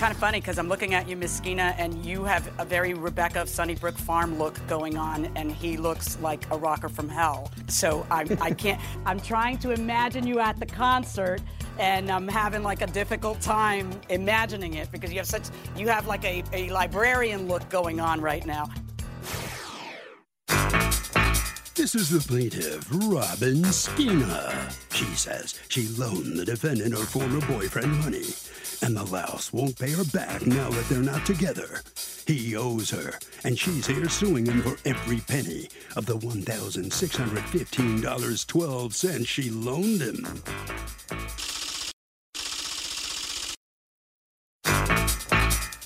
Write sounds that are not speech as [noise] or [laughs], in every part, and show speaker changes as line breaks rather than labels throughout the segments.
Kind of funny because I'm looking at you, Miss Skeena, and you have a very Rebecca of Sunnybrook Farm look going on, and he looks like a rocker from hell. So I, I can't, [laughs] I'm trying to imagine you at the concert and I'm having like a difficult time imagining it because you have such you have like a, a librarian look going on right now.
This is the plaintiff, Robin Skeena. She says she loaned the defendant her former boyfriend money, and the louse won't pay her back now that they're not together. He owes her, and she's here suing him for every penny of the $1,615.12 she loaned him.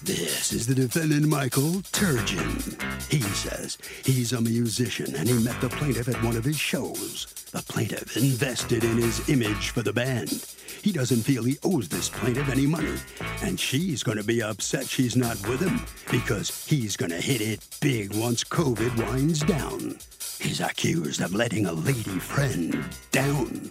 This is the defendant, Michael Turgeon. He says he's a musician and he met the plaintiff at one of his shows. The plaintiff invested in his image for the band. He doesn't feel he owes this plaintiff any money, and she's going to be upset she's not with him because he's going to hit it big once COVID winds down. He's accused of letting a lady friend down.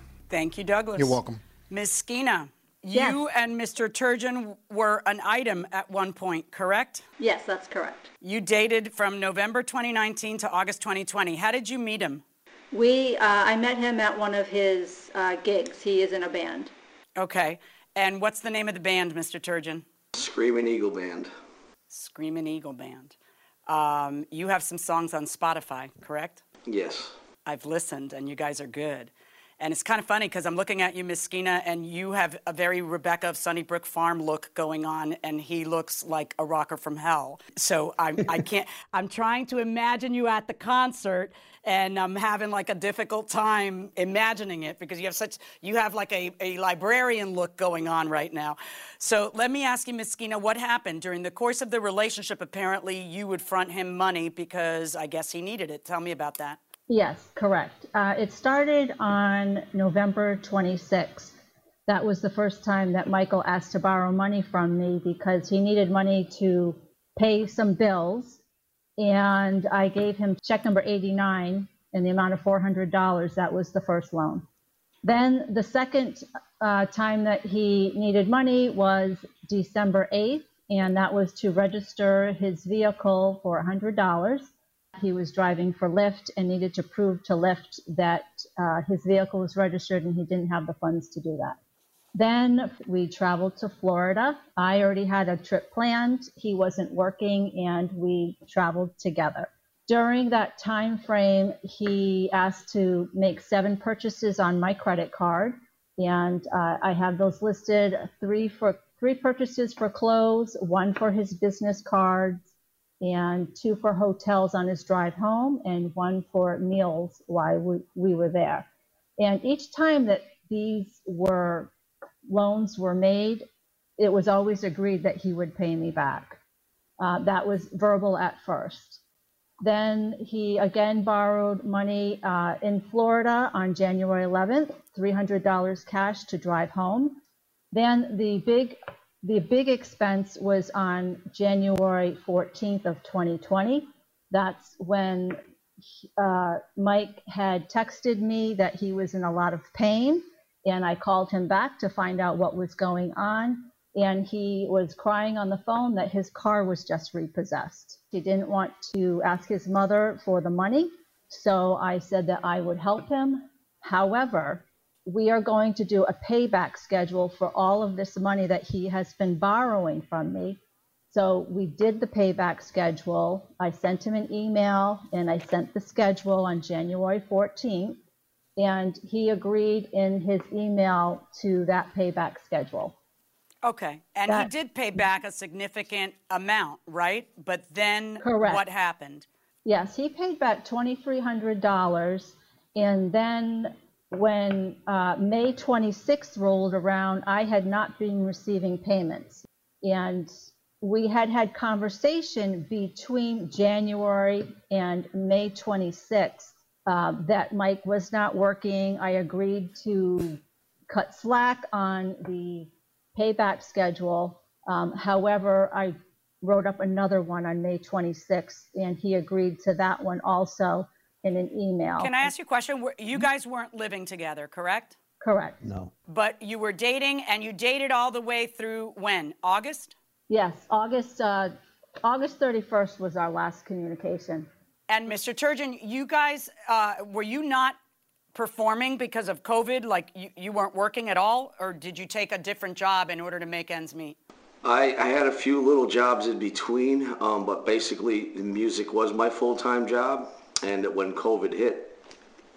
Thank you, Douglas.
You're welcome.
Miss Skeena,
Yes.
you and Mr. Turgeon were an item at one point, correct?
Yes, that's correct.
You dated from November 2019 to August 2020. How did you meet him?
We, uh, I met him at one of his uh, gigs. He is in a band.
Okay. And what's the name of the band, Mr. Turgeon?
Screaming Eagle Band.
Screaming Eagle Band. Um, you have some songs on Spotify, correct?
Yes.
I've listened, and you guys are good. And it's kind of funny because I'm looking at you, Miss Skeena, and you have a very Rebecca of Sunnybrook Farm look going on, and he looks like a rocker from hell. So I, I [laughs] can't, I'm trying to imagine you at the concert, and I'm having like a difficult time imagining it because you have such, you have like a, a librarian look going on right now. So let me ask you, Miss Skeena, what happened during the course of the relationship? Apparently, you would front him money because I guess he needed it. Tell me about that.
Yes, correct. Uh, it started on November 26th. That was the first time that Michael asked to borrow money from me because he needed money to pay some bills. And I gave him check number 89 in the amount of $400. That was the first loan. Then the second uh, time that he needed money was December 8th, and that was to register his vehicle for $100. He was driving for Lyft and needed to prove to Lyft that uh, his vehicle was registered and he didn't have the funds to do that. Then we traveled to Florida. I already had a trip planned. He wasn't working and we traveled together. During that time frame, he asked to make seven purchases on my credit card and uh, I have those listed three for three purchases for clothes, one for his business cards, and two for hotels on his drive home, and one for meals while we, we were there. And each time that these were loans were made, it was always agreed that he would pay me back. Uh, that was verbal at first. Then he again borrowed money uh, in Florida on January 11th, $300 cash to drive home. Then the big the big expense was on January 14th of 2020. That's when uh, Mike had texted me that he was in a lot of pain, and I called him back to find out what was going on. And he was crying on the phone that his car was just repossessed. He didn't want to ask his mother for the money, so I said that I would help him. However, we are going to do a payback schedule for all of this money that he has been borrowing from me. So we did the payback schedule. I sent him an email and I sent the schedule on January 14th. And he agreed in his email to that payback schedule.
Okay. And he did pay back a significant amount, right? But then
Correct.
what happened?
Yes, he paid back $2,300. And then when uh, May 26th rolled around, I had not been receiving payments. And we had had conversation between January and May 26th uh, that Mike was not working. I agreed to cut slack on the payback schedule. Um, however, I wrote up another one on May 26th, and he agreed to that one also in an email.
Can I ask you a question? You guys weren't living together, correct?
Correct.
No.
But you were dating and you dated all the way through when? August?
Yes, August, uh, August 31st was our last communication.
And Mr. Turgeon, you guys, uh, were you not performing because of COVID? Like you, you weren't working at all? Or did you take a different job in order to make ends meet?
I, I had a few little jobs in between, um, but basically the music was my full-time job. And when COVID hit,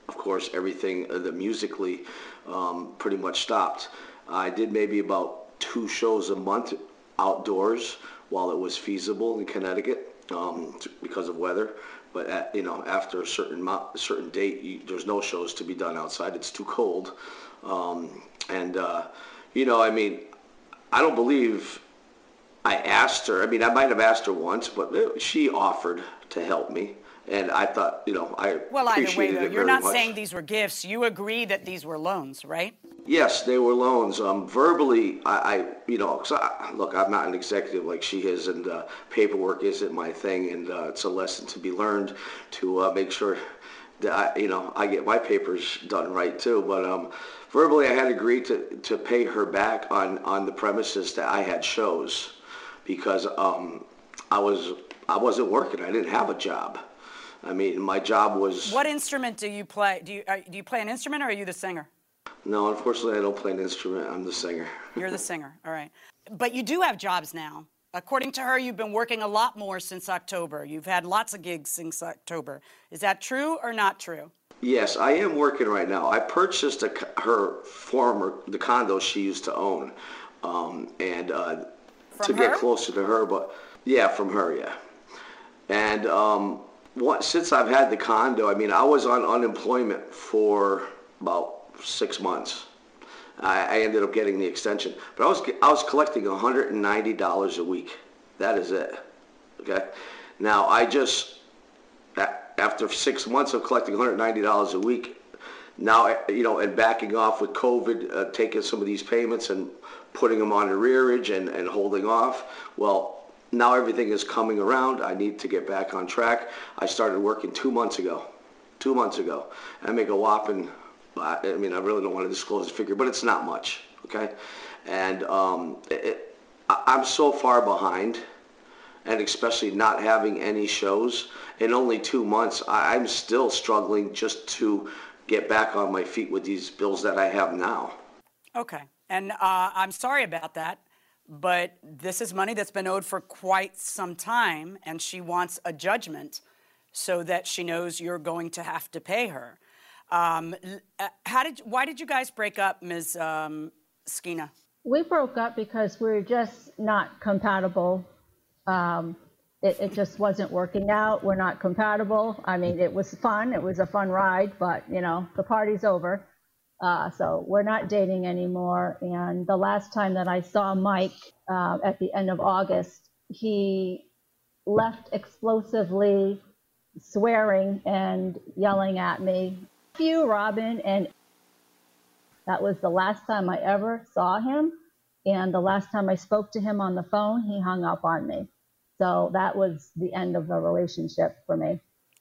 of course, everything uh, the musically um, pretty much stopped. I did maybe about two shows a month outdoors while it was feasible in Connecticut um, because of weather. But at, you know, after a certain mo- certain date, you, there's no shows to be done outside. It's too cold. Um, and uh, you know, I mean, I don't believe I asked her. I mean, I might have asked her once, but uh, she offered to help me, and I thought, you know, I
Well, either way, though, you're not
much.
saying these were gifts. You agree that these were loans, right?
Yes, they were loans. Um, verbally, I, I you know, 'cause I, look, I'm not an executive like she is, and uh, paperwork isn't my thing, and uh, it's a lesson to be learned to uh, make sure that I, you know I get my papers done right too. But um, verbally, I had agreed to, to pay her back on on the premises that I had shows because um, I was I wasn't working. I didn't have a job. I mean, my job was
What instrument do you play? Do you, uh, do you play an instrument or are you the singer?
no. Unfortunately, I don't play an instrument. I'm the singer. [laughs]
You're the singer. All right. But you do have jobs now. According to her, you've been working a lot more since October. You've had lots of gigs since October. Is that true or not true?
Yes, I am working right now. I purchased a, her former the condo she used to own, um, and uh, to
From
get closer to her. But yeah, from her, yeah. And um, what, since I've had the condo, I mean, I was on unemployment for about six months. I, I ended up getting the extension, but I was I was collecting $190 a week. That is it. Okay. Now I just after six months of collecting $190 a week, now, you know, and backing off with COVID, uh, taking some of these payments and putting them on arrearage and, and holding off, well, now everything is coming around. I need to get back on track. I started working two months ago, two months ago. I make a whopping, I mean, I really don't want to disclose the figure, but it's not much, okay? And um, it, I'm so far behind and especially not having any shows in only two months, I'm still struggling just to get back on my feet with these bills that I have now.
Okay. And uh, I'm sorry about that, but this is money that's been owed for quite some time, and she wants a judgment so that she knows you're going to have to pay her. Um, uh, how did? Why did you guys break up, Ms. Um, Skina?
We broke up because we are just not compatible. Um, it, it just wasn't working out. We're not compatible. I mean, it was fun. It was a fun ride, but you know, the party's over. Uh, so we're not dating anymore. And the last time that I saw Mike uh, at the end of August, he left explosively, swearing and yelling at me. F you, Robin, and that was the last time I ever saw him. And the last time I spoke to him on the phone, he hung up on me. So that was the end of the relationship for me.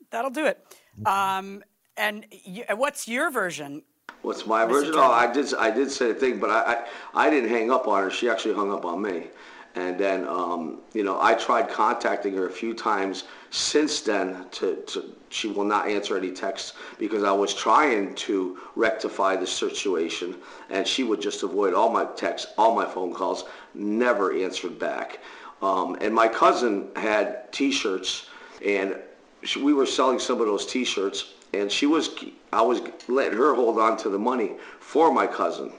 That'll do it. Um, and y- what's your version?
What's my version? Oh, I did. I did say a thing, but I, I, I didn't hang up on her. She actually hung up on me. And then, um, you know, I tried contacting her a few times since then to, to she will not answer any texts because I was trying to rectify the situation and she would just avoid all my texts, all my phone calls, never answered back. Um, and my cousin had T-shirts and she, we were selling some of those T-shirts and she was I was letting her hold on to the money for my cousin.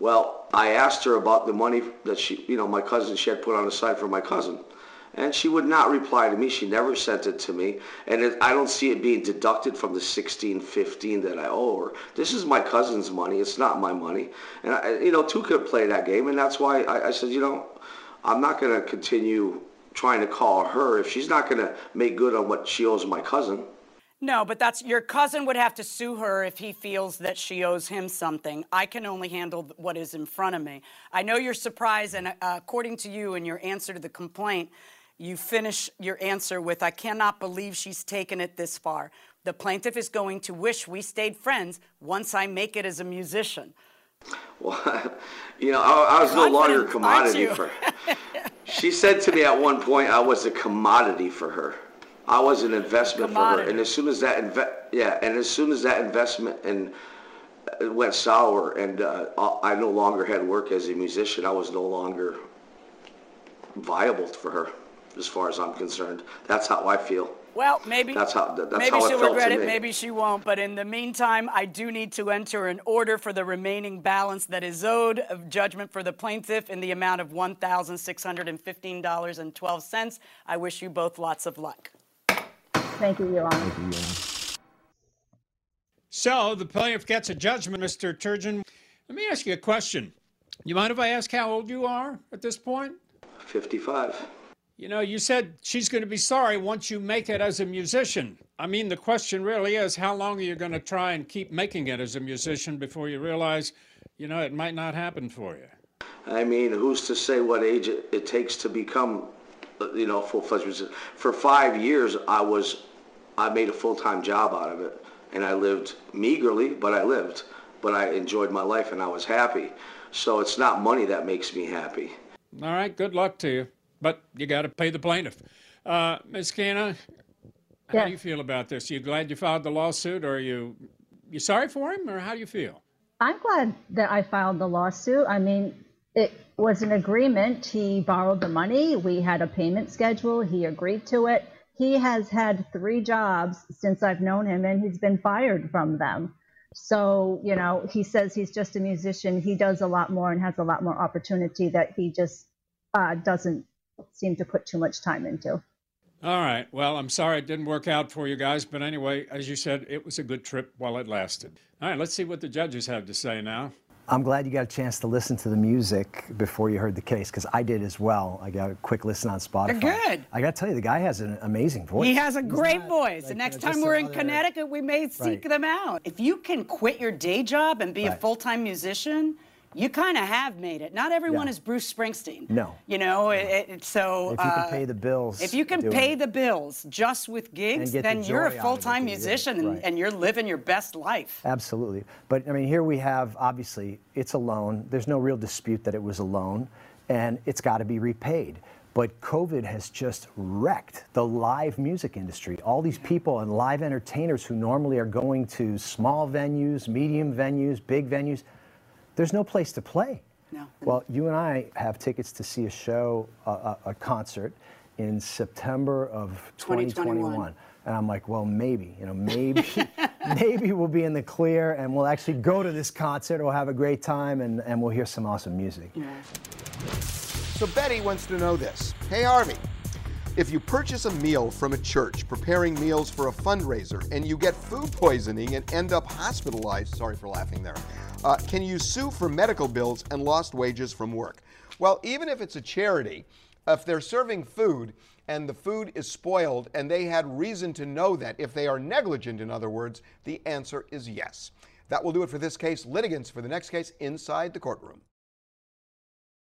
Well, I asked her about the money that she, you know, my cousin she had put on the side for my cousin and she would not reply to me. She never sent it to me, and it, I don't see it being deducted from the sixteen fifteen that I owe her. This is my cousin's money. It's not my money, and I, you know, two could play that game, and that's why I, I said, you know, I'm not going to continue trying to call her if she's not going to make good on what she owes my cousin.
No, but that's your cousin would have to sue her if he feels that she owes him something. I can only handle what is in front of me. I know you're surprised, and uh, according to you in your answer to the complaint, you finish your answer with, I cannot believe she's taken it this far. The plaintiff is going to wish we stayed friends once I make it as a musician.
Well, [laughs] you know, I, I was no longer a commodity for her. [laughs] she said to me at one point, I was a commodity for her. I was an investment for her. And as soon as that, inve- yeah, and as soon as that investment and uh, went sour and uh, I no longer had work as a musician, I was no longer viable for her as far as I'm concerned. That's how I feel.
Well, maybe
that's how that's
maybe
how
she'll regret it. Maybe she won't. But in the meantime, I do need to enter an order for the remaining balance that is owed of judgment for the plaintiff in the amount of one thousand six hundred and fifteen dollars and twelve cents. I wish you both lots of luck.
Thank you, Your Honor.
So the plaintiff gets a judgment, Mr. Turgeon. Let me ask you a question. You mind if I ask how old you are at this point?
Fifty-five.
You know, you said she's going to be sorry once you make it as a musician. I mean, the question really is how long are you going to try and keep making it as a musician before you realize, you know, it might not happen for you?
I mean, who's to say what age it, it takes to become, you know, full-fledged musician? For five years, I was, I made a full-time job out of it, and I lived meagerly, but I lived. But I enjoyed my life, and I was happy. So it's not money that makes me happy.
All right, good luck to you but you got to pay the plaintiff. Uh, Ms. Kena, how do you feel about this? Are You glad you filed the lawsuit, or are you you sorry for him, or how do you feel?
I'm glad that I filed the lawsuit. I mean, it was an agreement. He borrowed the money. We had a payment schedule. He agreed to it. He has had three jobs since I've known him, and he's been fired from them. So, you know, he says he's just a musician. He does a lot more and has a lot more opportunity that he just uh, doesn't seem to put too much time into.
All right. Well, I'm sorry it didn't work out for you guys, but anyway, as you said, it was a good trip while it lasted. All right, let's see what the judges have to say now.
I'm glad you got a chance to listen to the music before you heard the case because I did as well. I got a quick listen on Spotify.
They're good.
I got to tell you, the guy has an amazing voice.
He has a great voice. Like, the next time we're in other... Connecticut, we may seek right. them out. If you can quit your day job and be right. a full time musician, you kind of have made it. Not everyone yeah. is Bruce Springsteen.
No.
You know, it, it, so.
If you can uh, pay the bills.
If you can pay it. the bills just with gigs, then
the
you're a full time musician and, right. and, you're living your best life.
Absolutely. But I mean, here we have obviously it's a loan. There's no real dispute that it was a loan and it's got to be repaid. But COVID has just wrecked the live music industry. All these people and live entertainers who normally are going to small venues, medium venues, big venues there's no place to play.
No.
Well, you and I have tickets to see a show, a, a concert in September of 2021. 2021. And I'm like, well, maybe, you know, maybe, [laughs] maybe we'll be in the clear and we'll actually go to this concert. We'll have a great time and, and we'll hear some awesome music.
Yeah.
So Betty wants to know this. Hey, Harvey, if you purchase a meal from a church preparing meals for a fundraiser and you get food poisoning and end up hospitalized, sorry for laughing there, uh, can you sue for medical bills and lost wages from work? Well, even if it's a charity, if they're serving food and the food is spoiled and they had reason to know that, if they are negligent, in other words, the answer is yes. That will do it for this case. Litigants for the next case inside the courtroom.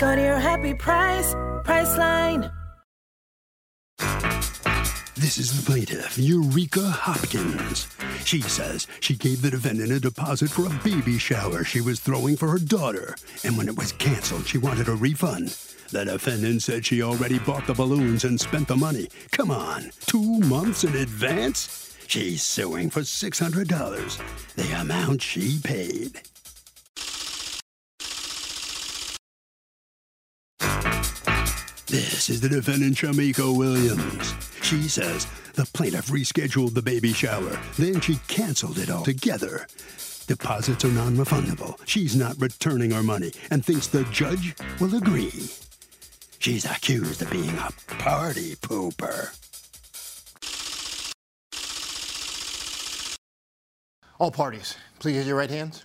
Go to your happy price, Priceline.
This is the plaintiff, Eureka Hopkins. She says she gave the defendant a deposit for a baby shower she was throwing for her daughter, and when it was canceled, she wanted a refund. The defendant said she already bought the balloons and spent the money. Come on, two months in advance? She's suing for $600, the amount she paid. This is the defendant, Shamiko Williams. She says the plaintiff rescheduled the baby shower, then she canceled it altogether. Deposits are non refundable. She's not returning her money and thinks the judge will agree. She's accused of being a party pooper.
All parties, please use your right hands.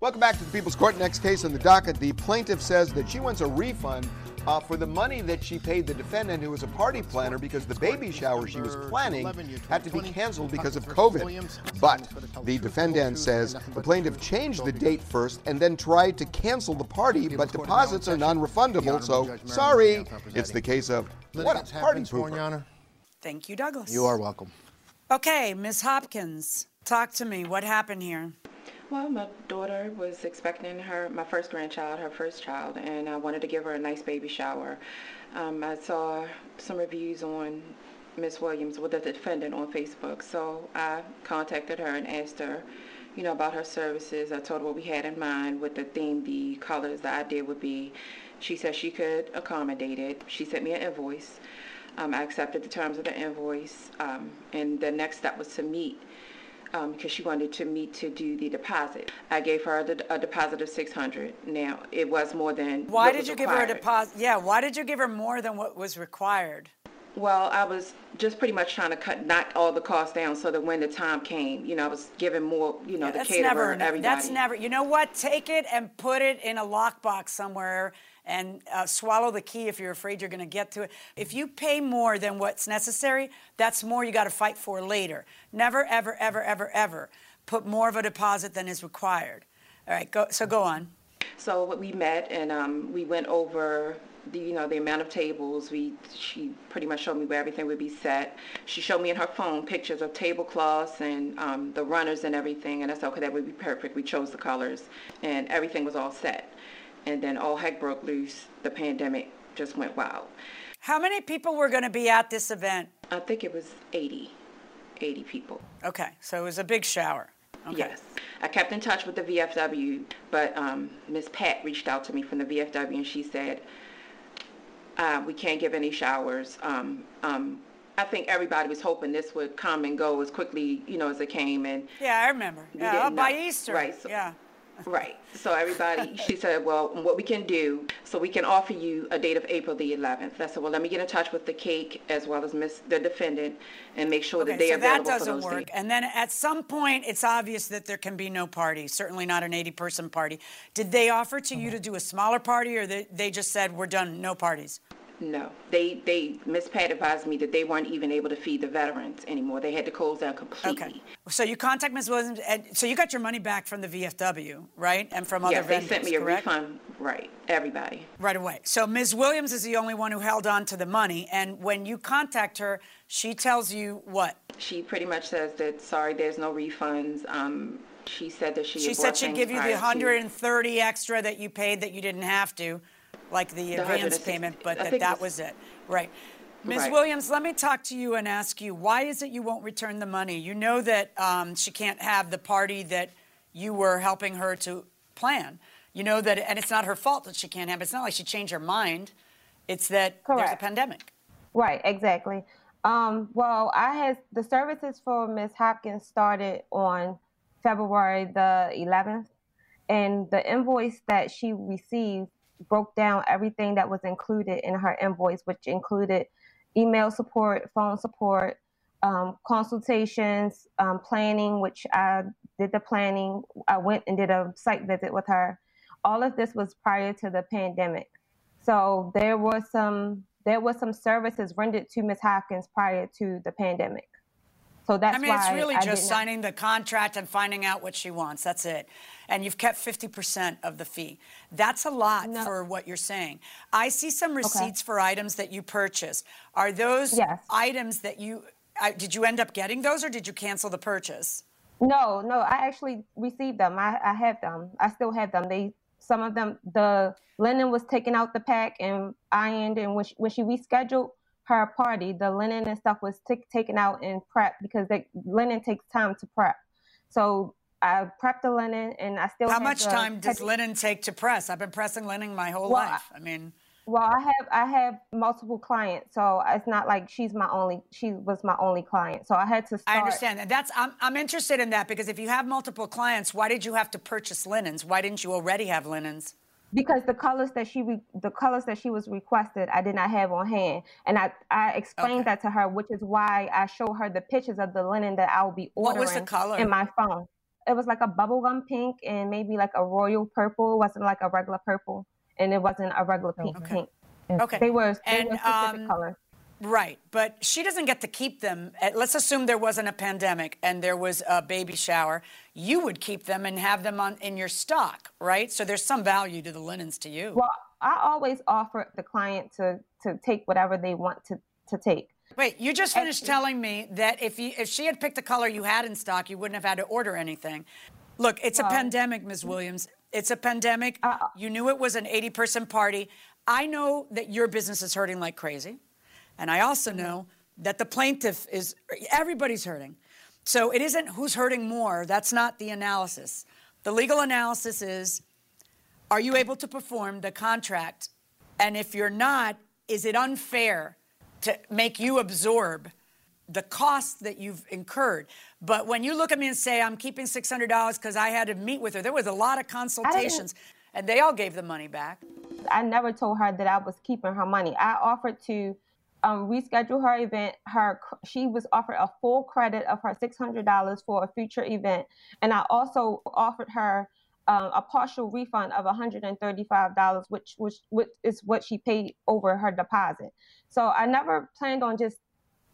Welcome back to the People's Court. Next case on the docket. The plaintiff says that she wants a refund uh, for the money that she paid the defendant, who was a party planner, because the baby shower she was planning had to be canceled because of COVID. But the defendant says the plaintiff changed the date first and then tried to cancel the party, but deposits are non refundable. So, sorry. It's the case of what a party pooper.
Thank you, Douglas.
You are welcome.
Okay, Ms. Hopkins, talk to me. What happened here?
Well, my daughter was expecting her my first grandchild, her first child, and I wanted to give her a nice baby shower. Um, I saw some reviews on Miss Williams with the defendant on Facebook, so I contacted her and asked her, you know, about her services. I told her what we had in mind, what the theme, the colors, the idea would be. She said she could accommodate it. She sent me an invoice. Um, I accepted the terms of the invoice, um, and the next step was to meet um, because she wanted to meet to do the deposit. I gave her the, a deposit of 600. Now, it was more than
Why did you give her a deposit? Yeah, why did you give her more than what was required?
Well, I was just pretty much trying to cut, knock all the costs down so that when the time came, you know, I was giving more, you know, the
That's
caterer,
never.
everybody.
That's never. You know what? Take it and put it in a lockbox somewhere and uh, swallow the key if you're afraid you're going to get to it. If you pay more than what's necessary, that's more you got to fight for later. Never, ever, ever, ever, ever put more of a deposit than is required. All right. Go. So go on.
So we met and um, we went over the, you know, the amount of tables. We, she pretty much showed me where everything would be set. She showed me in her phone pictures of tablecloths and um, the runners and everything. And I said, okay, that would be perfect. We chose the colors and everything was all set. And then all heck broke loose. The pandemic just went wild.
How many people were going to be at this event?
I think it was 80, 80 people.
Okay, so it was a big shower. Okay.
Yes. I kept in touch with the VFW, but um, Miss Pat reached out to me from the VFW and she said, uh, we can't give any showers. Um, um, I think everybody was hoping this would come and go as quickly, you know, as it came. And
Yeah, I remember. Yeah, by
know.
Easter.
Right, so-
yeah.
Right. So everybody, she said, well, what we can do, so we can offer you a date of April the 11th. I said, well, let me get in touch with the cake as well as Miss the defendant and make sure that
Okay,
they
so
are
that
available for
doesn't
those
work.
dates.
And then at some point, it's obvious that there can be no party. Certainly not an 80-person party. Did they offer to you to do a smaller party, or they, they just said we're done, no parties?
No, they, they, Miss Pat advised me that they weren't even able to feed the veterans anymore. They had to close down completely.
Okay. So you contact Ms. Williams, and so you got your money back from the VFW, right, and from other
Yes, they sent me a refund, right, everybody.
Right away. So Ms. Williams is the only one who held on to the money, and when you contact her, she tells you what?
She pretty much says that, sorry, there's no refunds. Um, she said that she
She said she'd give you the
prior to-
130 extra that you paid that you didn't have to, like the,
The
advance payment, but that that
was-
was it. Right. Ms.
Right.
Williams, let me talk to you and ask you, why is it you won't return the money? You know that um, she can't have the party that you were helping her to plan. You know that, and it's not her fault that she can't have. It's not like she changed her mind. It's that there's a pandemic.
Right, exactly. Um, well, I had the services for Ms. Hopkins started on February the 11th, and the invoice that she received broke down everything that was included in her invoice, which included email support, phone support, um, consultations, um, planning, which I did the planning. I went and did a site visit with her. All of this was prior to the pandemic. So there was some there was some services rendered to Ms. Hopkins prior to the pandemic. So that's
I mean,
why
it's really
I
just signing the contract and finding out what she wants. That's it. And you've kept 50% of the fee. That's a lot for what you're saying. I see some receipts for items that you purchased. Are those items that you, I, did you end up getting those or did you cancel the purchase?
No, no, I actually received them. I, I have them. I still have them. They some of them the linen was taken out the pack and ironed and when she, when she rescheduled her party, the linen and stuff was t- taken out and prepped because the linen takes time to prep. So I prepped the linen and I still
How much time does linen take to press? I've been pressing linen my whole
Well,
life. I mean,
Well, I have I have multiple clients, so it's not like she's my only. She was my only client, so I had to. Start.
I understand that. That's I'm, I'm interested in that because if you have multiple clients, why did you have to purchase linens? Why didn't you already have linens?
Because the colors that she re, the colors that she was requested I did not have on hand and I I explained that to her which is why I show her the pictures of the linen that I will be
What
ordering
was the color?
in my phone. It was like a bubblegum pink and maybe like a royal purple. It wasn't like a regular purple and it wasn't a regular pink pink.
Okay.
They were they
And,
were specific
um,
colors.
Right, but she doesn't get to keep them. Uh, Let's assume there wasn't a pandemic and there was a baby shower. You would keep them and have them on in your stock, right? So there's some value to the linens to you.
Well, I always offer the client to to take whatever they want to to take.
Wait, you just finished telling me that if you, if she had picked the color you had in stock, you wouldn't have had to order anything. Look, it's a pandemic, Ms. Mm-hmm. Williams. It's a pandemic. Uh, you knew it was an 80 person party. I know that your business is hurting like crazy. And I also mm-hmm. know that the plaintiff is, everybody's hurting. So it isn't who's hurting more. That's not the analysis. The legal analysis is are you able to perform the contract? And if you're not, is it unfair to make you absorb the cost that you've incurred? But when you look at me and say, I'm keeping $600 because I had to meet with her, there was a lot of consultations, and they all gave the money back.
I never told her that I was keeping her money. I offered to um, reschedule her event. Her she was offered a full credit of her six hundred dollars for a future event, and I also offered her um, a partial refund of one hundred and thirty-five dollars, which which which is what she paid over her deposit. So I never planned on just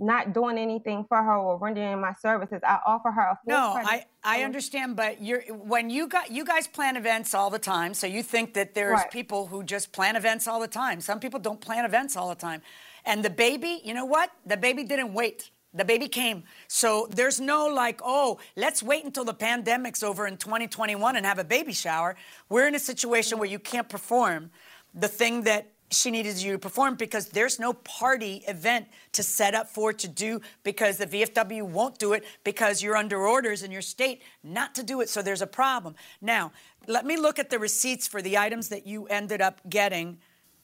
not doing anything for her or rendering my services. I offer her a full
No,
credit.
I, I understand, but you're when you got you guys plan events all the time, so you think that there's
Right.
people who just plan events all the time. Some people don't plan events all the time. And the baby, you know what? The baby didn't wait. The baby came. So there's no like, oh, let's wait until the pandemic's over in 2021 and have a baby shower. We're in a situation where you can't perform the thing that she needed you to perform because there's no party event to set up for to do because the VFW won't do it because you're under orders in your state not to do it. So there's a problem. Now, let me look at the receipts for the items that you ended up getting.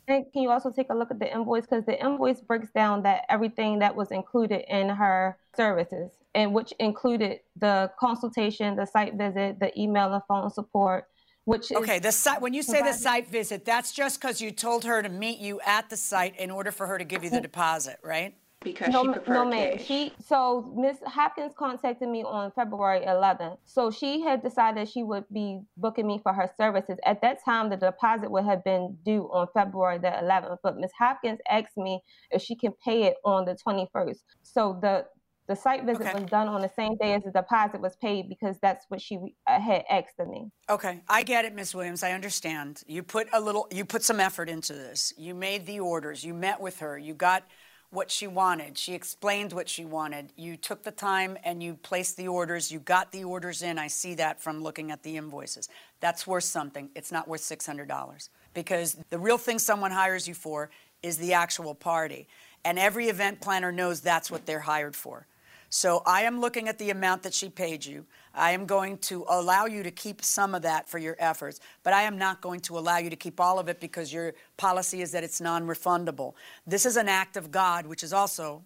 And can you also take a look at the invoice? Because the invoice breaks down that everything that was included in her services, and which included the consultation, the site visit, the email and phone support, which is
Okay, the site when you say the site visit, that's just because you told her to meet you at the site in order for her to give you the deposit, right?
Because
no,
she preferred
no, ma'am.
cash.
She so Miss Hopkins contacted me on February 11th. So she had decided she would be booking me for her services. At that time, the deposit would have been due on February the 11th. But Miss Hopkins asked me if she can pay it on the 21st. So the the site visit was done on the same day as the deposit was paid because that's what she had asked of me.
Okay, I get it, Miss Williams. I understand. You put a little, you put some effort into this. You made the orders. You met with her. You got what she wanted. She explained what she wanted. You took the time and you placed the orders. You got the orders in. I see that from looking at the invoices. That's worth something. It's not worth $600 because the real thing someone hires you for is the actual party. And every event planner knows that's what they're hired for. So I am looking at the amount that she paid you. I am going to allow you to keep some of that for your efforts, but I am not going to allow you to keep all of it because your policy is that it's non refundable. This is an act of God, which is also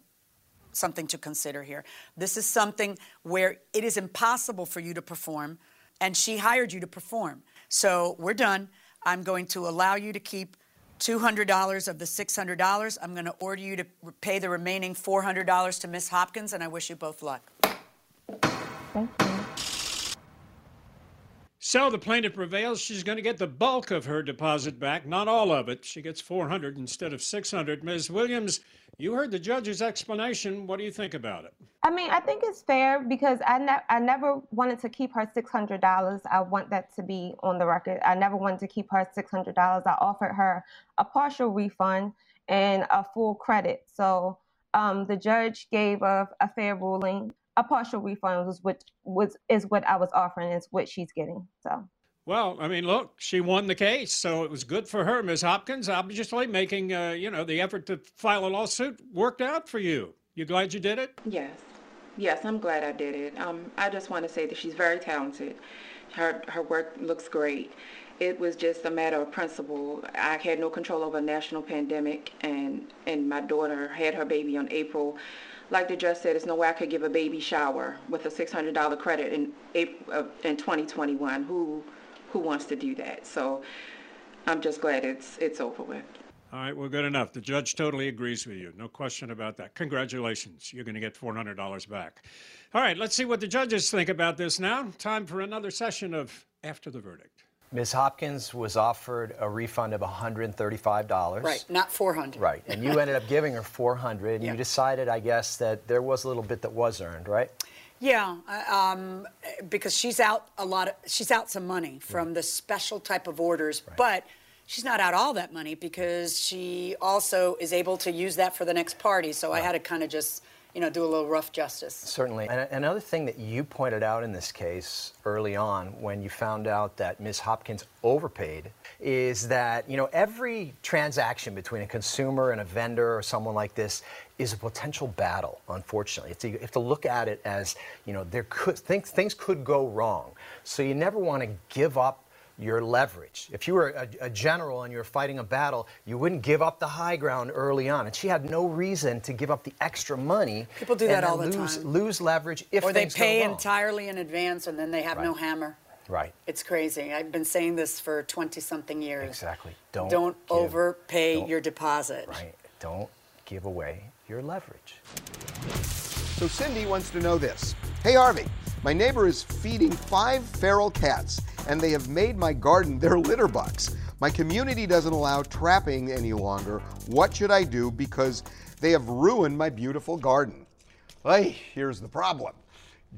something to consider here. This is something where it is impossible for you to perform, and she hired you to perform. So we're done. I'm going to allow you to keep $200 of the $600. I'm going to order you to pay the remaining $400 to Miss Hopkins, and I wish you both luck.
Thank you.
So the plaintiff prevails. She's going to get the bulk of her deposit back, not all of it. She gets 400 instead of 600. Ms. Williams, you heard the judge's explanation. What do you think about it?
I mean, I think it's fair because I, ne- I never wanted to keep her $600. I want that to be on the record. I never wanted to keep her $600. I offered her a partial refund and a full credit. So um, the judge gave a, a fair ruling a partial refund was what was is what I was offering is what she's getting. So
well, I mean, look, she won the case, so it was good for her, Ms. Hopkins. Obviously, making uh, you know the effort to file a lawsuit worked out for you. You glad you did it?
Yes, yes, I'm glad I did it. Um, I just want to say that she's very talented. Her her work looks great. It was just a matter of principle. I had no control over a national pandemic, and and my daughter had her baby on April like the judge said, there's no way I could give a baby shower with a $600 credit in April, uh, in 2021. Who who wants to do that? So I'm just glad it's it's over with.
All right, well, good enough. The judge totally agrees with you. No question about that. Congratulations. You're going to get $400 back. All right, let's see what the judges think about this now. Time for another session of After the Verdict.
Ms. Hopkins was offered a refund of $135.
Right, not 400.
Right, and you [laughs] ended up giving her 400. And
Yeah.
You decided, I guess, that there was a little bit that was earned, right?
Yeah, uh, um, because she's out a lot of, she's out some money from the special type of orders, but she's not out all that money because she also is able to use that for the next party. So I had to kind of just, you know, do a little rough justice.
Certainly. And another thing that you pointed out in this case early on when you found out that Ms. Hopkins overpaid is that, you know, every transaction between a consumer and a vendor or someone like this is a potential battle, unfortunately. It's, you have to look at it as, you know, there could things, things could go wrong. So you never want to give up your leverage. If you were a, a general and you were fighting a battle, you wouldn't give up the high ground early on. And she had no reason to give up the extra money.
People do that all the
lose,
time.
Lose leverage if
or they
things go
pay entirely in advance and then they have no hammer.
Right.
It's crazy. I've been saying this for 20 something years.
Exactly. Don't
Don't
give-
overpay
don't-
your deposit.
Right. Don't give away your leverage.
So Cindy wants to know this. Hey Harvey, my neighbor is feeding five feral cats and they have made my garden their litter box. My community doesn't allow trapping any longer. What should I do because they have ruined my beautiful garden? Hey, here's the problem.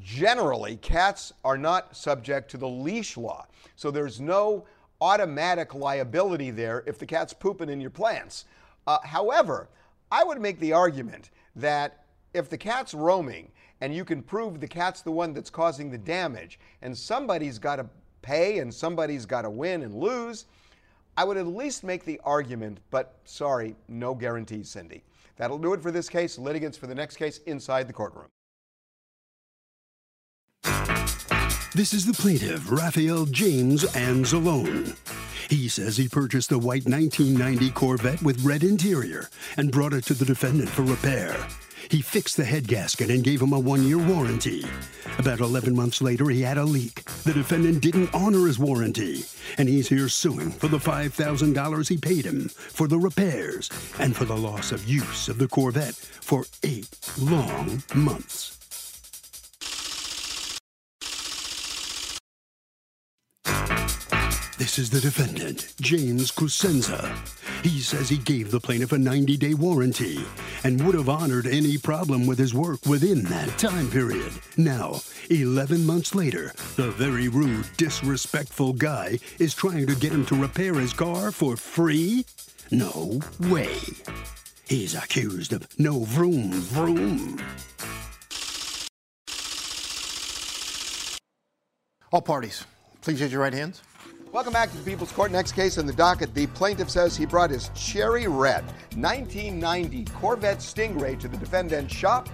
Generally, cats are not subject to the leash law, so there's no automatic liability there if the cat's pooping in your plants. Uh, however, I would make the argument that if the cat's roaming and you can prove the cat's the one that's causing the damage, and somebody's got to pay and somebody's got to win and lose, I would at least make the argument, but sorry, no guarantees, Cindy. That'll do it for this case. Litigants for the next case inside the courtroom.
This is the plaintiff, Raphael James Anzalone. He says he purchased a white 1990 Corvette with red interior and brought it to the defendant for repair. He fixed the head gasket and gave him a one year warranty. About 11 months later, he had a leak. The defendant didn't honor his warranty, and he's here suing for the $5,000 he paid him for the repairs and for the loss of use of the Corvette for eight long months. This is the defendant, James Cosenza. He says he gave the plaintiff a 90 day warranty and would have honored any problem with his work within that time period. Now, 11 months later, the very rude, disrespectful guy is trying to get him to repair his car for free? No way. He's accused of no vroom vroom.
All parties, please raise your right hands.
Welcome back to the People's Court. Next case in the docket. The plaintiff says he brought his cherry red 1990 Corvette Stingray to the defendant's shop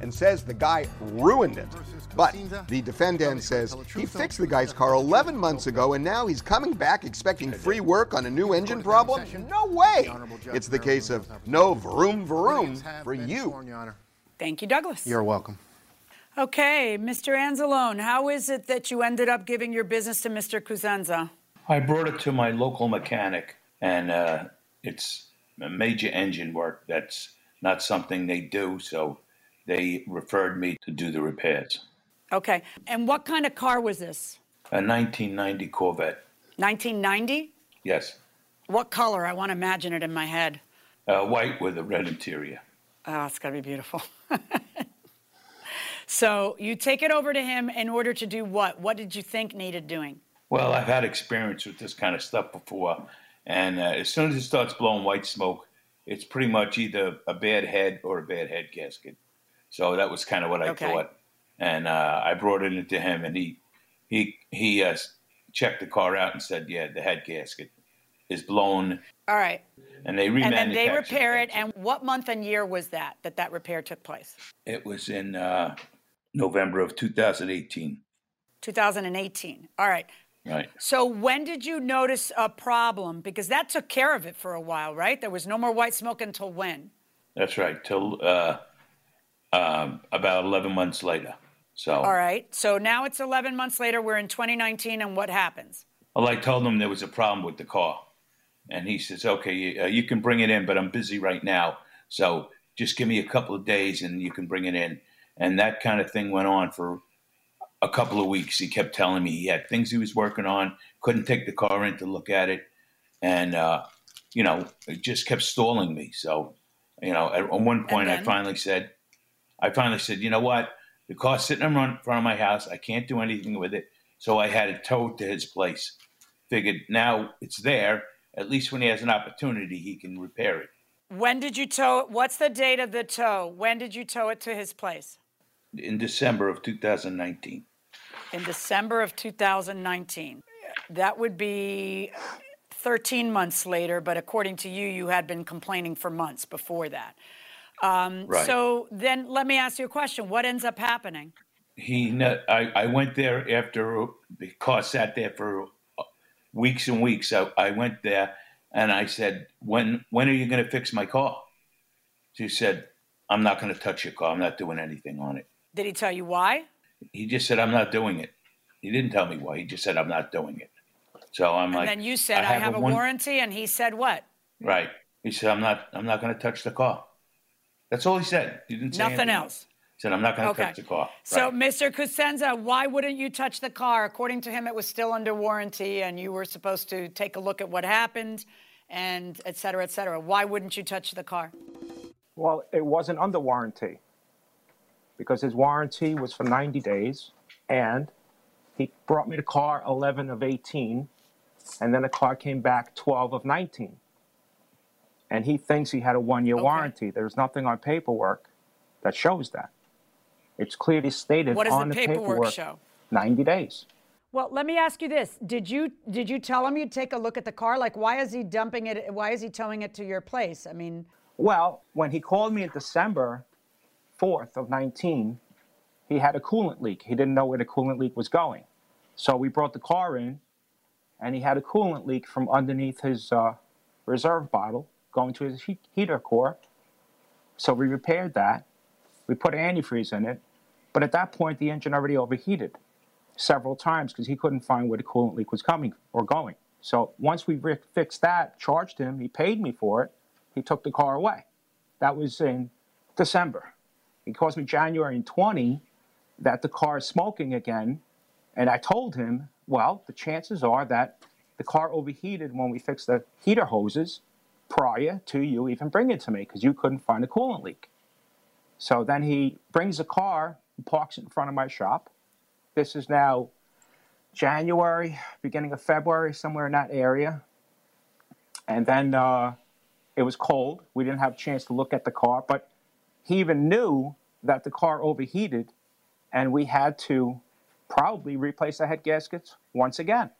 and says the guy ruined it. But the defendant says he fixed the guy's car 11 months ago and now he's coming back expecting free work on a new engine problem? No way! It's the case of no vroom vroom for you.
Thank you, Douglas.
You're welcome.
Okay, Mr. Anzalone, how is it that you ended up giving your business to Mr. Cosenza?
I brought it to my local mechanic, and uh, it's major engine work. That's not something they do, so they referred me to do the repairs.
Okay, and what kind of car was this?
A 1990 Corvette.
1990?
Yes,
What color? I want to imagine it in my head.
uh, white with a red interior.
Oh, it's got to be beautiful. [laughs] so you take it over to him in order to do what? What did you think needed doing?
Well, I've had experience with this kind of stuff before, and uh, as soon as it starts blowing white smoke, it's pretty much either a bad head or a bad head gasket. So that was kind of what I
Okay.
thought, and uh, I brought it into him, and he he he uh, checked the car out and said, "Yeah, the head gasket is blown,"
All right.
and they remanufactured
And then they repair it. And what month and year was that that that repair took place?
It was in uh, November of 2018.
2018. All right.
Right.
So when did you notice a problem? Because that took care of it for a while, right? There was no more white smoke until when?
That's right. Till uh, um, about 11 months later. So,
All right. So now it's 11 months later. We're in 2019, and what happens?
well, I told him there was a problem with the car, and he says, "Okay, uh, you can bring it in, but I'm busy right now. So just give me a couple of days, and you can bring it in." And that kind of thing went on for a couple of weeks. He kept telling me he had things he was working on, couldn't take the car in to look at it, and uh, you know, it just kept stalling me. So, you know, at, at one point, I finally said, I finally said, you know what? The car's sitting in front of my house. I can't do anything with it. So I had it towed to his place. Figured now it's there. At least when he has an opportunity, he can repair it.
When did you tow it? What's the date of the tow? When did you tow it to his place?
In December of 2019.
In December of 2019. That would be 13 months later, but according to you, you had been complaining for months before that. Um,
Right.
So then let me ask you a question. What ends up happening?
He, I, I went there after the car sat there for uh, weeks and weeks. So I went there and I said, "When when are you going to fix my car?" She said, "I'm not going to touch your car. I'm not doing anything on it."
Did he tell you why?
He just said, "I'm not doing it." He didn't tell me why. He just said, "I'm not doing it." So I'm
And
like, And
then you said, I have, a,
one-"
warranty, and he said what?
Right. He said, "I'm not. I'm not going to touch the car." That's all he said. He didn't say
Nothing
anything
else.
He said, "I'm not going to
Okay.
touch the car."
So, Mr. Cosenza, why wouldn't you touch the car? According to him, it was still under warranty, and you were supposed to take a look at what happened, and et cetera, et cetera. Why wouldn't you touch the car?
Well, it wasn't under warranty because his warranty was for 90 days, and he brought me the car 11 of 18, and then the car came back 12 of 19. And he thinks he had a one year warranty. There's nothing on paperwork that shows that. It's clearly stated
What does
on
the
the
paperwork show?
90 days.
Well, let me ask you this: Did you did you tell him you'd take a look at the car? Like, why is he dumping it? Why is he towing it to your place? I mean,
Well, when he called me in December 4th of 19, he had a coolant leak. He didn't know where the coolant leak was going. So we brought the car in, and he had a coolant leak from underneath his uh, reserve bottle going to his heat- heater core. So we repaired that. We put antifreeze in it. But at that point, the engine already overheated several times because he couldn't find where the coolant leak was coming or going. So once we fixed that, charged him, he paid me for it, he took the car away. That was in December. He calls me January in 20 that the car is smoking again. And I told him, well, the chances are that the car overheated when we fixed the heater hoses prior to you even bringing it to me because you couldn't find a coolant leak. So then he brings the car and parks it in front of my shop. This is now January, beginning of February, somewhere in that area. And then uh, it was cold. We didn't have a chance to look at the car, but he even knew that the car overheated, and we had to probably replace the head gaskets once again.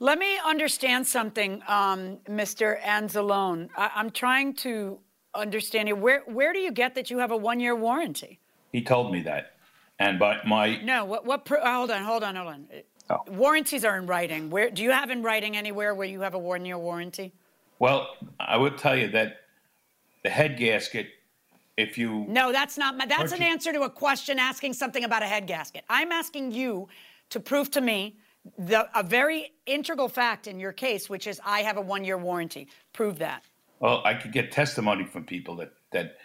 let me understand something, um, Mr. Anzalone. I- I'm trying to understand you. Where where do you get that you have a one year warranty?
He told me that, and by my
No, what what? Pro- hold on, hold on, hold on.
Oh.
Warranties are in writing. Where do you have in writing anywhere where you have a one year warranty?
well, I would tell you that the head gasket if you
No, that's not my, that's an
Purchase-
answer to a question asking something about a head gasket. I'm asking you to prove to me the a very integral fact in your case, which is I have a one year warranty. Prove that.
Well, I could get testimony from people that that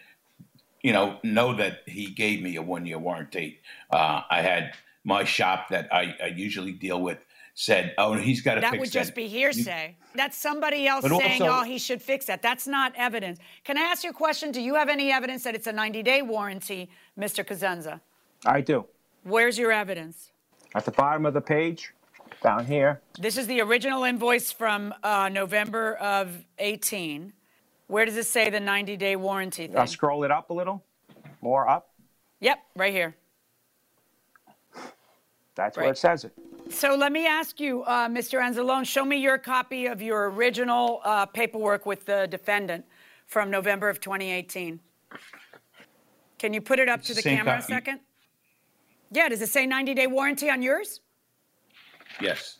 you know know that he gave me a one year warranty. Uh, I had my shop that I, I usually deal with said, "Oh, he's got to
That
fix
would just
that."
be hearsay. That's somebody else saying,
also-
"Oh, he should fix that." That's not evidence. Can I ask you a question? Do you have any evidence that it's a 90 day warranty, Mr. Cosenza?
I do.
Where's your evidence?
At the bottom of the page, down here,
This is the original invoice from uh, November of 18. Where does it say the 90 day warranty thing?
I'll scroll it up a little. More up.
Yep, right here.
That's where
Right.
it says it.
So let me ask you, uh, Mr. Anzalone, show me your copy of your original uh, paperwork with the defendant from November of 2018. Can you put it up to
the
the
same
camera a
copy.
second? Yeah, does it say 90 day warranty on yours?
Yes.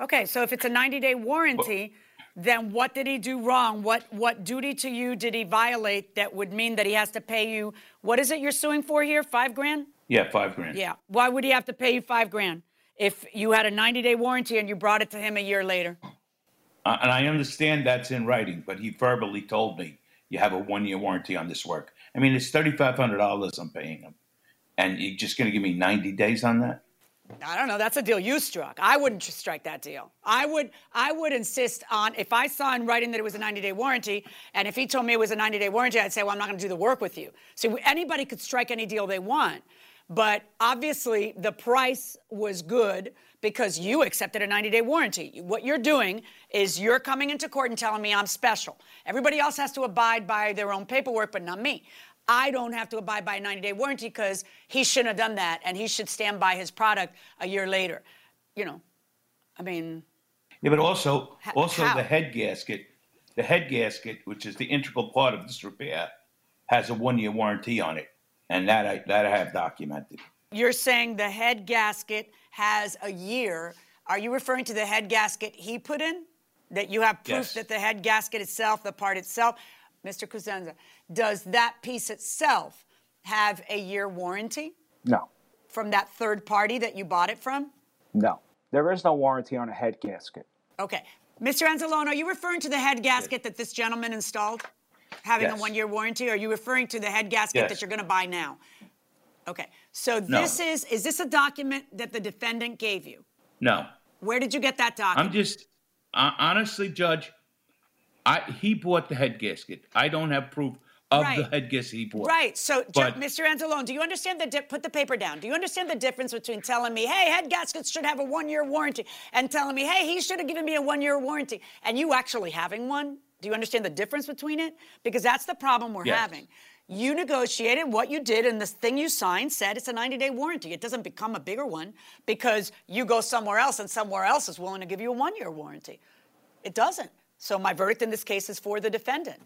Okay, so if it's a 90 day warranty, then what did he do wrong? What, what duty to you did he violate that would mean that he has to pay you? What is it you're suing for here? Five grand?
Yeah, five grand.
Yeah. Why would he have to pay you five grand if you had a 90 day warranty and you brought it to him a year later?
Uh, and I understand that's in writing, but he verbally told me you have a one year warranty on this work. I mean, it's thirty five hundred dollars I'm paying him, and you're just going to give me ninety days on that?
I don't know. That's a deal you struck. I wouldn't strike that deal. I would. I would insist on if I saw in writing that it was a 90-day warranty, and if he told me it was a 90-day warranty, I'd say, well, I'm not going to do the work with you. So anybody could strike any deal they want, but obviously the price was good because you accepted a 90-day warranty. What you're doing is you're coming into court and telling me I'm special. Everybody else has to abide by their own paperwork, but not me. I don't have to abide by a 90 day warranty because he shouldn't have done that and he should stand by his product a year later. You know, I mean,
Yeah, but also also
how?
the head gasket, the head gasket, which is the integral part of this repair, has a one year warranty on it, and that I that I have documented.
you're saying the head gasket has a year. Are you referring to the head gasket he put in? That you have proof
Yes.
that the head gasket itself, the part itself, Mr. Cosenza, does that piece itself have a year warranty
No,
from that third party that you bought it from?
no. There is no warranty on a head gasket.
Okay. Mr. Anzalone, are you referring to the head gasket that this gentleman installed? Having a one year warranty? Are you referring to the head gasket
Yes.
that you're going to buy now? Okay. So
No.
this is, is this a document that the defendant gave you?
No,
Where did you get that document?
I'm just uh, honestly, Judge. I he bought the head gasket. I don't have proof of the
Right.
head gasket he bought.
Right. So,
But-
Mr. Anzalone, do you understand the di- put the paper down? Do you understand the difference between telling me, "Hey, head gaskets should have a one-year warranty," and telling me, "Hey, he should have given me a one-year warranty," and you actually having one? Do you understand the difference between it? Because that's the problem we're
Yes.
having. You negotiated what you did, and this thing you signed said it's a 90-day warranty. It doesn't become a bigger one because you go somewhere else, and somewhere else is willing to give you a one-year warranty. It doesn't. So my verdict in this case is for the defendant.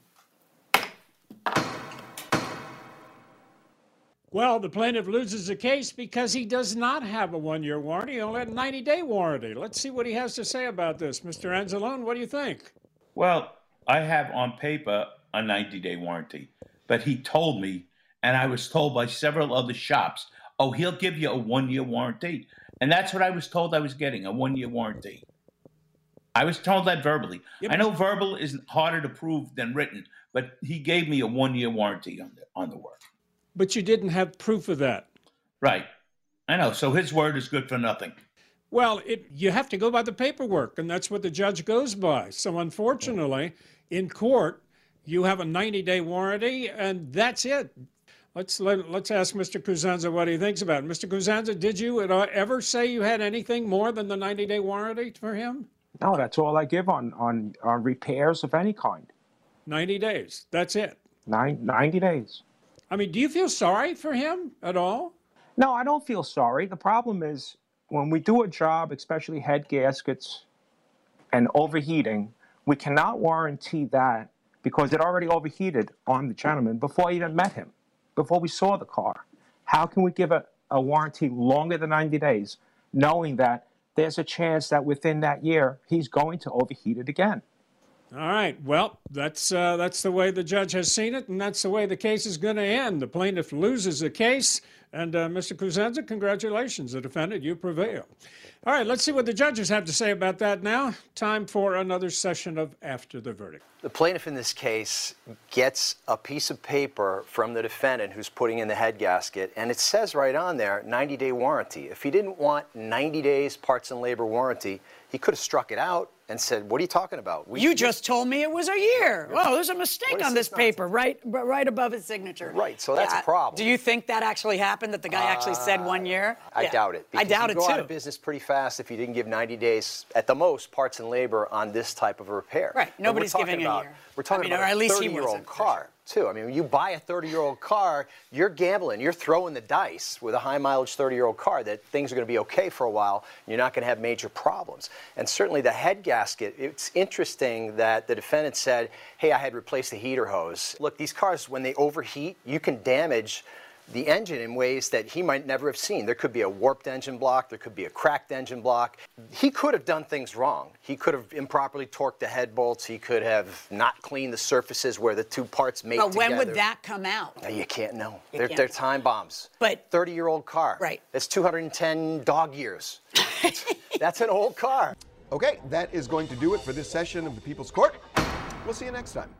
Well, the plaintiff loses the case because he does not have a one year warranty, he only had a 90 day warranty. Let's see what he has to say about this. Mr. Anzalone, what do you think?
Well, I have on paper a 90 day warranty, but he told me, and I was told by several other shops, oh, he'll give you a one year warranty. And that's what I was told I was getting a one year warranty. I was told that verbally.
Yeah,
I know verbal is harder to prove than written, but he gave me a one year warranty on the, on the work.
But you didn't have proof of that.
Right. I know. So his word is good for nothing.
Well, it, you have to go by the paperwork, and that's what the judge goes by. So, unfortunately, in court, you have a 90 day warranty, and that's it. Let's let, let's ask Mr. Kuzanza what he thinks about it. Mr. Kuzanza, did you ever say you had anything more than the 90 day warranty for him?
No, that's all I give on on, on repairs of any kind.
90 days. That's it.
Nine, 90 days.
I mean, do you feel sorry for him at all?
No, I don't feel sorry. The problem is when we do a job, especially head gaskets and overheating, we cannot warranty that because it already overheated on the gentleman before I even met him, before we saw the car. How can we give a, a warranty longer than 90 days, knowing that there's a chance that within that year he's going to overheat it again?
All right. Well, that's uh, that's the way the judge has seen it, and that's the way the case is going to end. The plaintiff loses the case, and uh, Mr. Cosenza, congratulations, the defendant, you prevail. All right. Let's see what the judges have to say about that now. Time for another session of after the verdict.
The plaintiff in this case gets a piece of paper from the defendant who's putting in the head gasket, and it says right on there 90 day warranty. If he didn't want 90 days parts and labor warranty, he could have struck it out and said, What are you talking about?
you just told me it was a year. Oh, there's a mistake on
this
paper, right, right above his signature.
Right, so that's a problem.
Do you think that actually happened? That the guy actually said one uh, year?
I
Yeah.
doubt it.
I doubt
you
it
go
too.
out of business pretty fast if you didn't give 90 days at the most parts and labor on this type of repair.
Right, nobody's
talking
giving a year.
We're talking
I mean,
about
or at
a
least he
30 year old
wasn't,
car too. I mean, when you buy a 30 year old car, you're gambling. You're throwing the dice with a high mileage 30 year old car that things are going to be okay for a while. You're not going to have major problems. And certainly the head gasket. It's interesting that the defendant said, "Hey, I had replaced the heater hose." Look, these cars when they overheat, you can damage the engine in ways that he might never have seen. There could be a warped engine block, there could be a cracked engine block. He could have done things wrong. He could have improperly torqued the head bolts, he could have not cleaned the surfaces where the two parts mate
But when when
together.
would that come out?
Uh, You can't know.
You
They're,
can't
they're time bombs.
But
30 year old car.
Right.
That's 210 dog years. [laughs] That's an old car.
Okay, that is going to do it for this session of the People's Court. We'll see you next time.